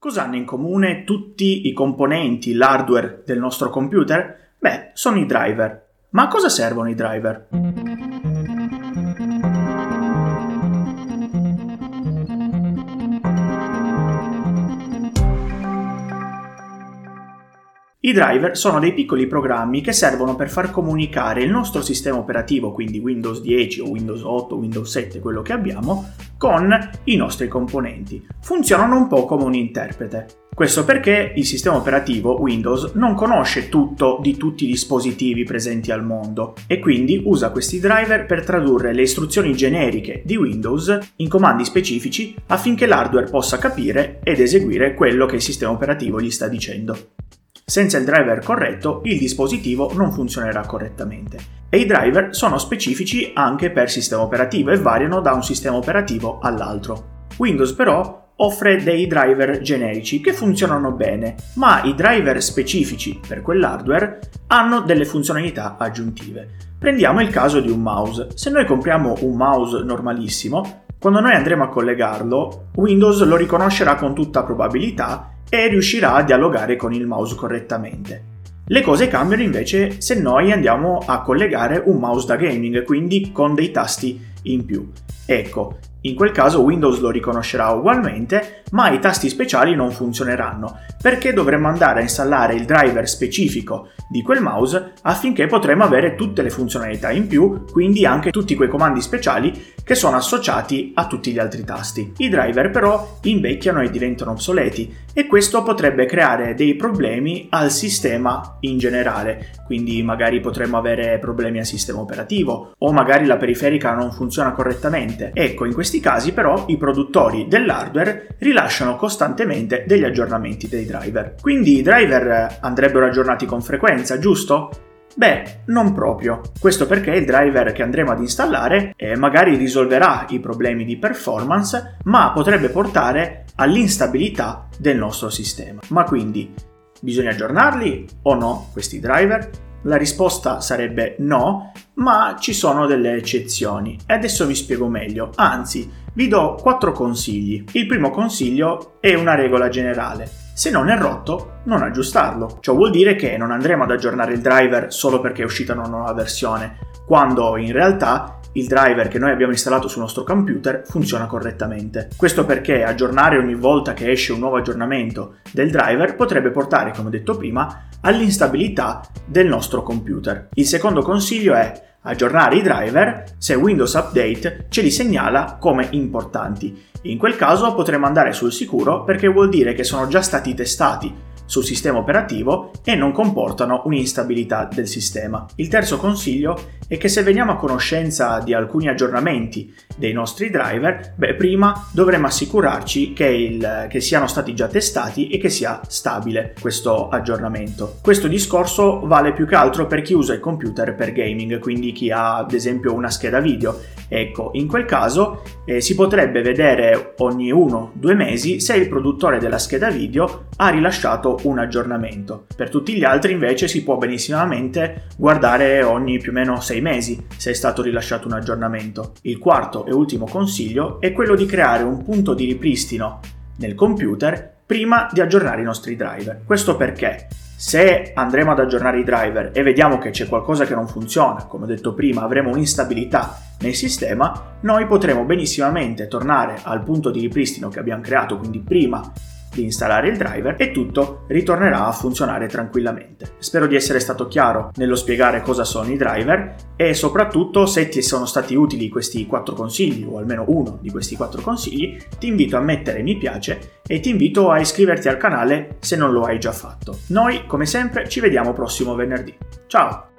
Cosa hanno in comune tutti i componenti, l'hardware del nostro computer? Beh, sono i driver. Ma a cosa servono i driver? I driver sono dei piccoli programmi che servono per far comunicare il nostro sistema operativo, quindi Windows 10 o Windows 8 o Windows 7, quello che abbiamo, con i nostri componenti. Funzionano un po' come un interprete. Questo perché il sistema operativo Windows non conosce tutto di tutti i dispositivi presenti al mondo e quindi usa questi driver per tradurre le istruzioni generiche di Windows in comandi specifici affinché l'hardware possa capire ed eseguire quello che il sistema operativo gli sta dicendo. Senza il driver corretto il dispositivo non funzionerà correttamente. E i driver sono specifici anche per sistema operativo e variano da un sistema operativo all'altro. Windows però offre dei driver generici che funzionano bene, ma i driver specifici per quell'hardware hanno delle funzionalità aggiuntive. Prendiamo il caso di un mouse. Se noi compriamo un mouse normalissimo, quando noi andremo a collegarlo, Windows lo riconoscerà con tutta probabilità e riuscirà a dialogare con il mouse correttamente. Le cose cambiano invece se noi andiamo a collegare un mouse da gaming, quindi con dei tasti in più. Ecco, in quel caso Windows lo riconoscerà ugualmente, ma i tasti speciali non funzioneranno, perché dovremmo andare a installare il driver specifico di quel mouse affinché potremo avere tutte le funzionalità in più, quindi anche tutti quei comandi speciali che sono associati a tutti gli altri tasti. I driver però invecchiano e diventano obsoleti e questo potrebbe creare dei problemi al sistema in generale, quindi magari potremmo avere problemi al sistema operativo o magari la periferica non funziona correttamente. Ecco, in questi casi però i produttori dell'hardware rilasciano costantemente degli aggiornamenti dei driver. Quindi i driver andrebbero aggiornati con frequenza, giusto? Beh, non proprio. Questo perché il driver che andremo ad installare eh, magari risolverà i problemi di performance, ma potrebbe portare all'instabilità del nostro sistema. Ma quindi bisogna aggiornarli o no questi driver? La risposta sarebbe no, ma ci sono delle eccezioni e adesso vi spiego meglio. Anzi, vi do quattro consigli. Il primo consiglio è una regola generale. Se non è rotto, non aggiustarlo. Ciò vuol dire che non andremo ad aggiornare il driver solo perché è uscita una nuova versione, quando in realtà il driver che noi abbiamo installato sul nostro computer funziona correttamente. Questo perché aggiornare ogni volta che esce un nuovo aggiornamento del driver potrebbe portare, come detto prima, all'instabilità del nostro computer. Il secondo consiglio è aggiornare i driver se Windows Update ce li segnala come importanti. In quel caso potremo andare sul sicuro perché vuol dire che sono già stati testati sul sistema operativo e non comportano un'instabilità del sistema. Il terzo consiglio è che se veniamo a conoscenza di alcuni aggiornamenti dei nostri driver, beh, prima dovremo assicurarci che, il, che siano stati già testati e che sia stabile questo aggiornamento. Questo discorso vale più che altro per chi usa il computer per gaming, quindi chi ha ad esempio una scheda video. Ecco, in quel caso eh, si potrebbe vedere ogni uno o due mesi se il produttore della scheda video ha rilasciato un aggiornamento. Per tutti gli altri invece si può benissimamente guardare ogni più o meno 6 mesi se è stato rilasciato un aggiornamento. Il quarto e ultimo consiglio è quello di creare un punto di ripristino nel computer prima di aggiornare i nostri driver. Questo perché se andremo ad aggiornare i driver e vediamo che c'è qualcosa che non funziona, come ho detto prima, avremo un'instabilità nel sistema, noi potremo benissimamente tornare al punto di ripristino che abbiamo creato, quindi prima di installare il driver e tutto ritornerà a funzionare tranquillamente. Spero di essere stato chiaro nello spiegare cosa sono i driver e soprattutto se ti sono stati utili questi quattro consigli o almeno uno di questi quattro consigli ti invito a mettere mi piace e ti invito a iscriverti al canale se non lo hai già fatto. Noi come sempre ci vediamo prossimo venerdì. Ciao!